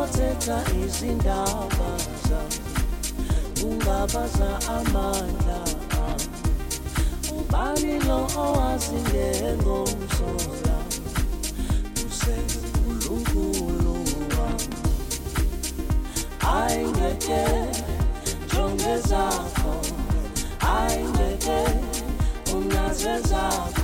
othetha izindaba zami. Ungabaza amandla ami. Ubani lo owazi ngengomsola usenkulunkulu wami. Ayingeke jonge zakho ayingeke unaze zakho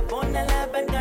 labona labanda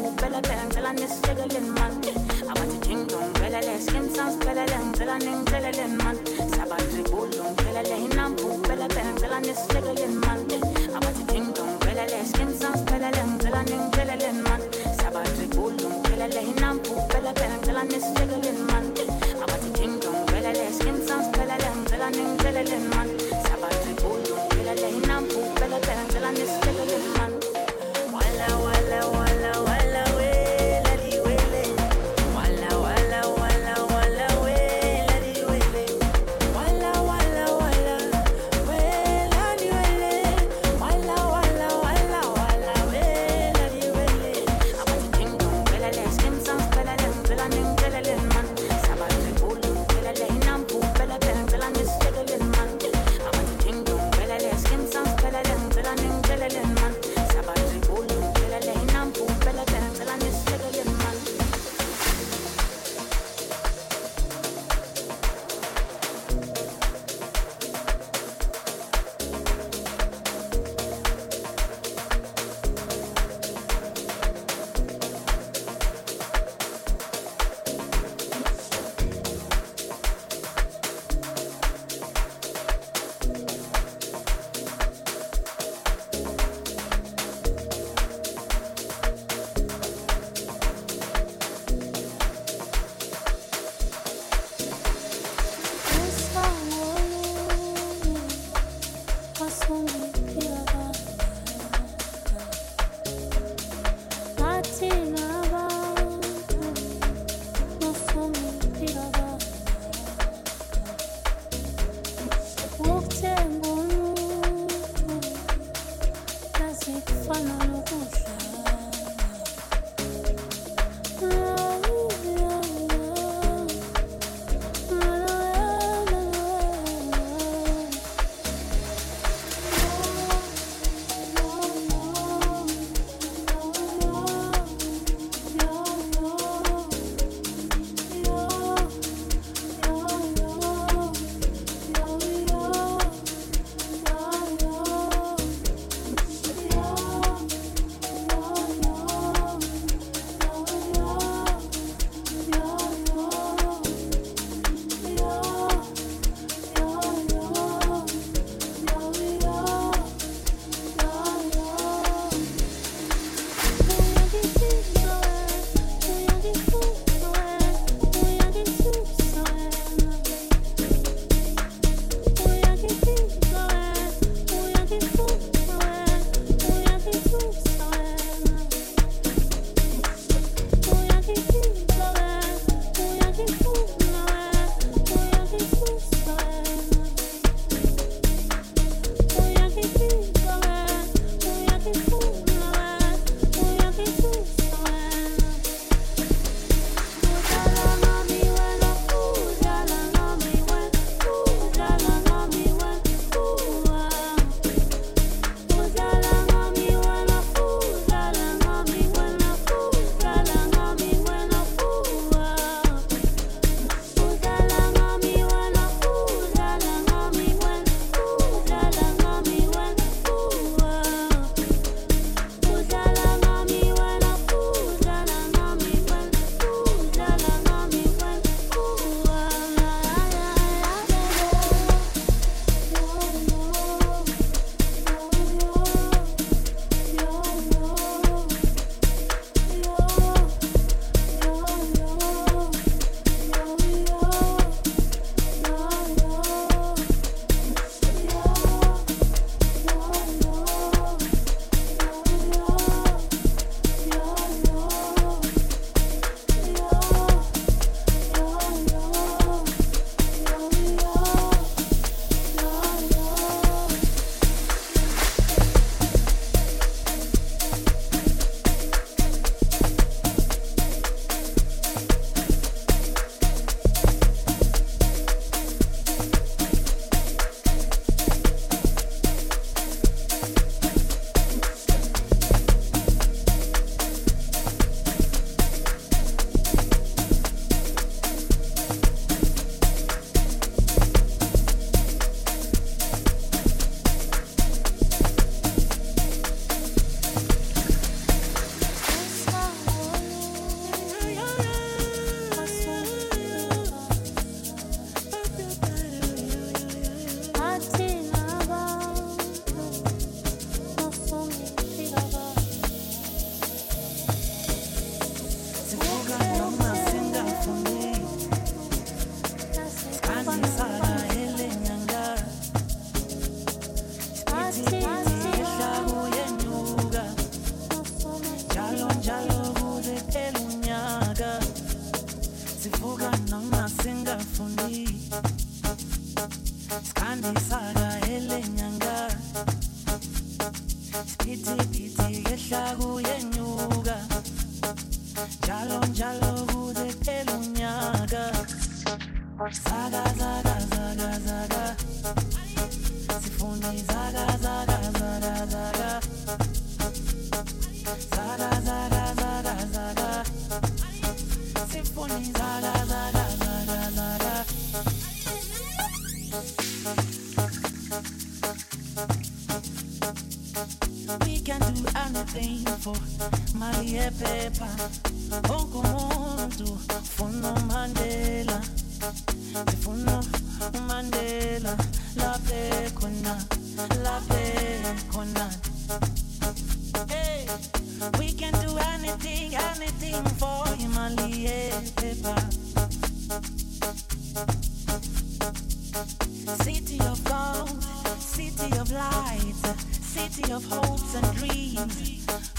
ngempela phela ngicela nisisekeleni mani abathithi ngidongibelele skim sangicelele ngicela ningiceleleni mani sabadribulu ngiphelele inambu ngempela phela ngicela nisisekeleni mani abathithi ngidongibelele skim sans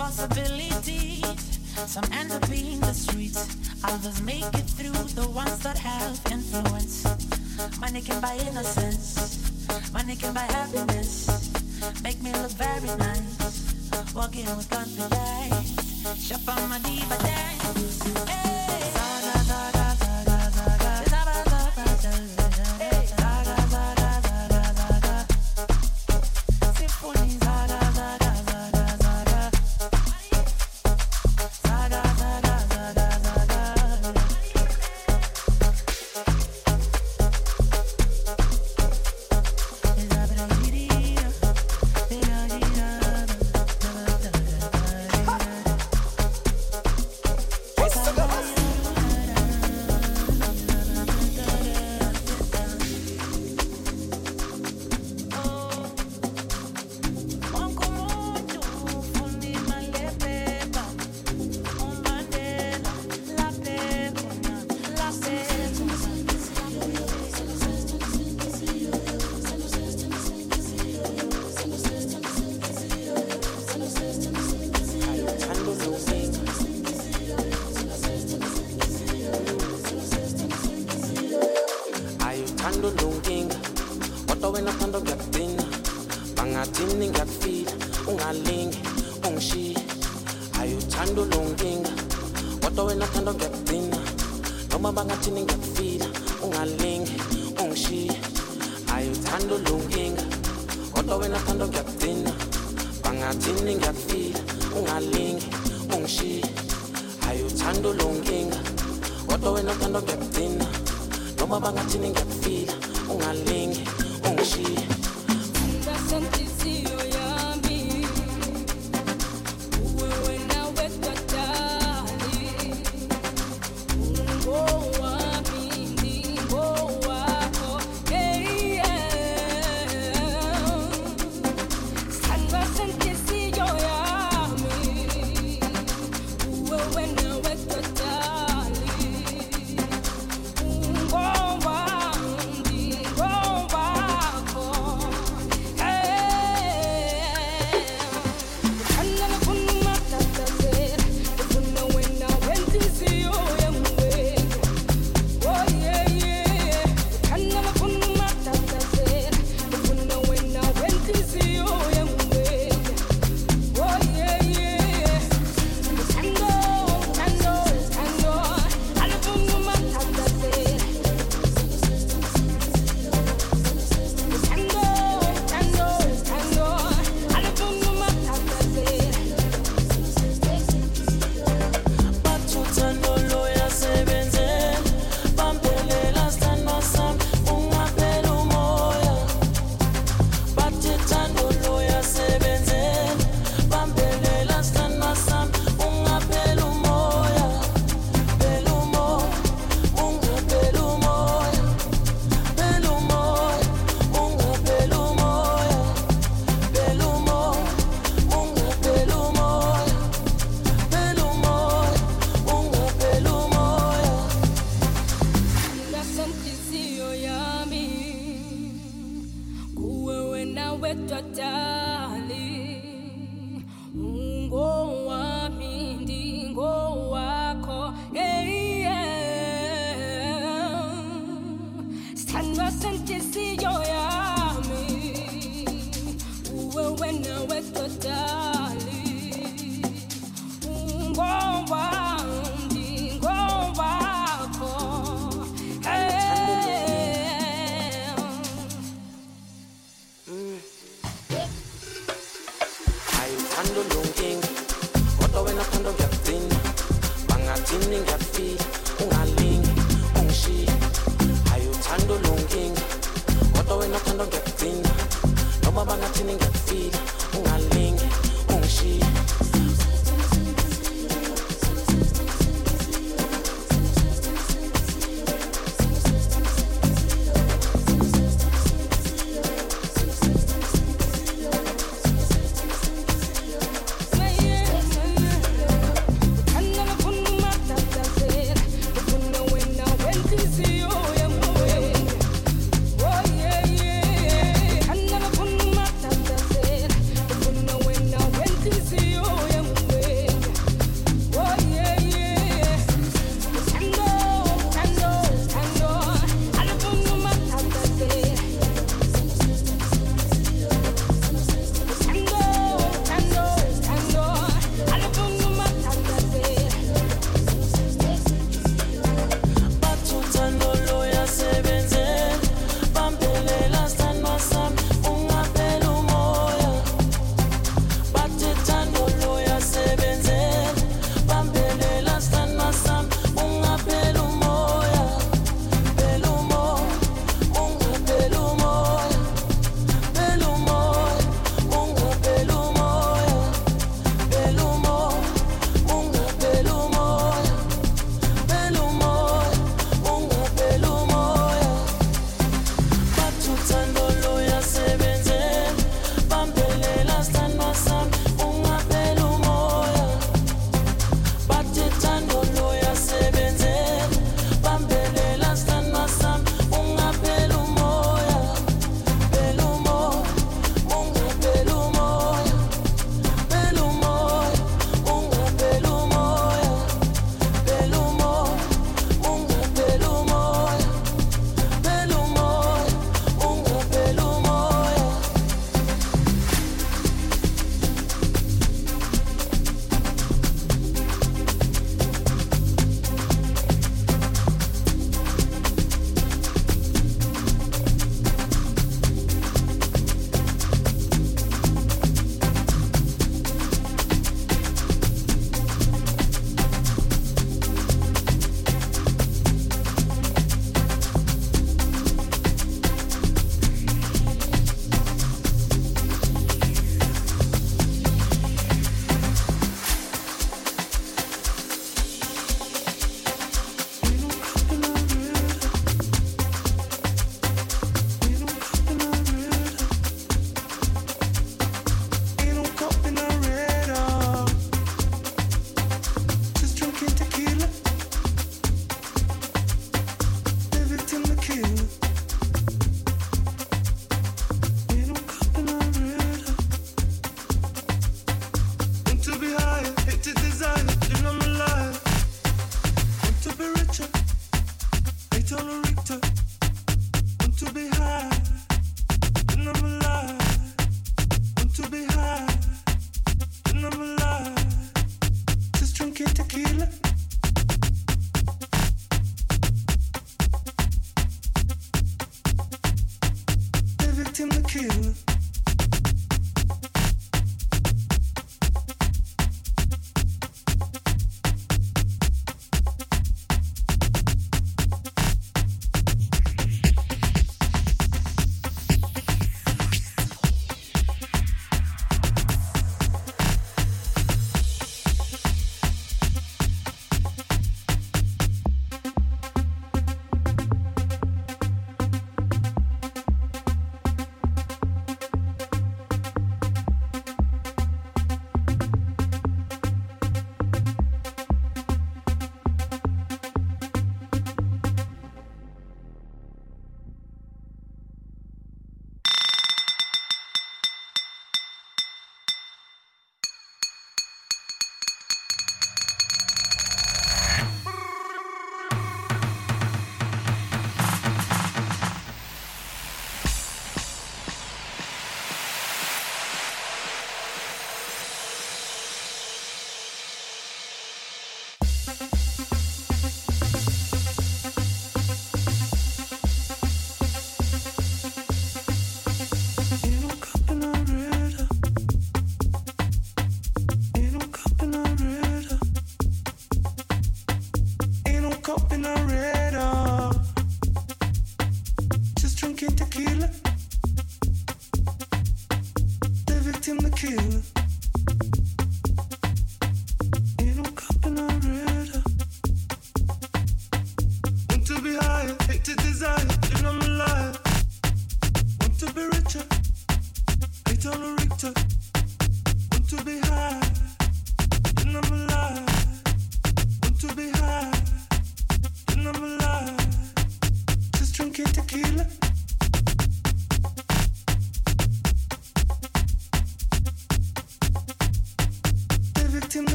possibilities. Some end up being the streets, others make it through the ones that have influence. Money can buy innocence, money can buy happiness. Make me look very nice, walking with confidence. Shop on my diva dance. Hey.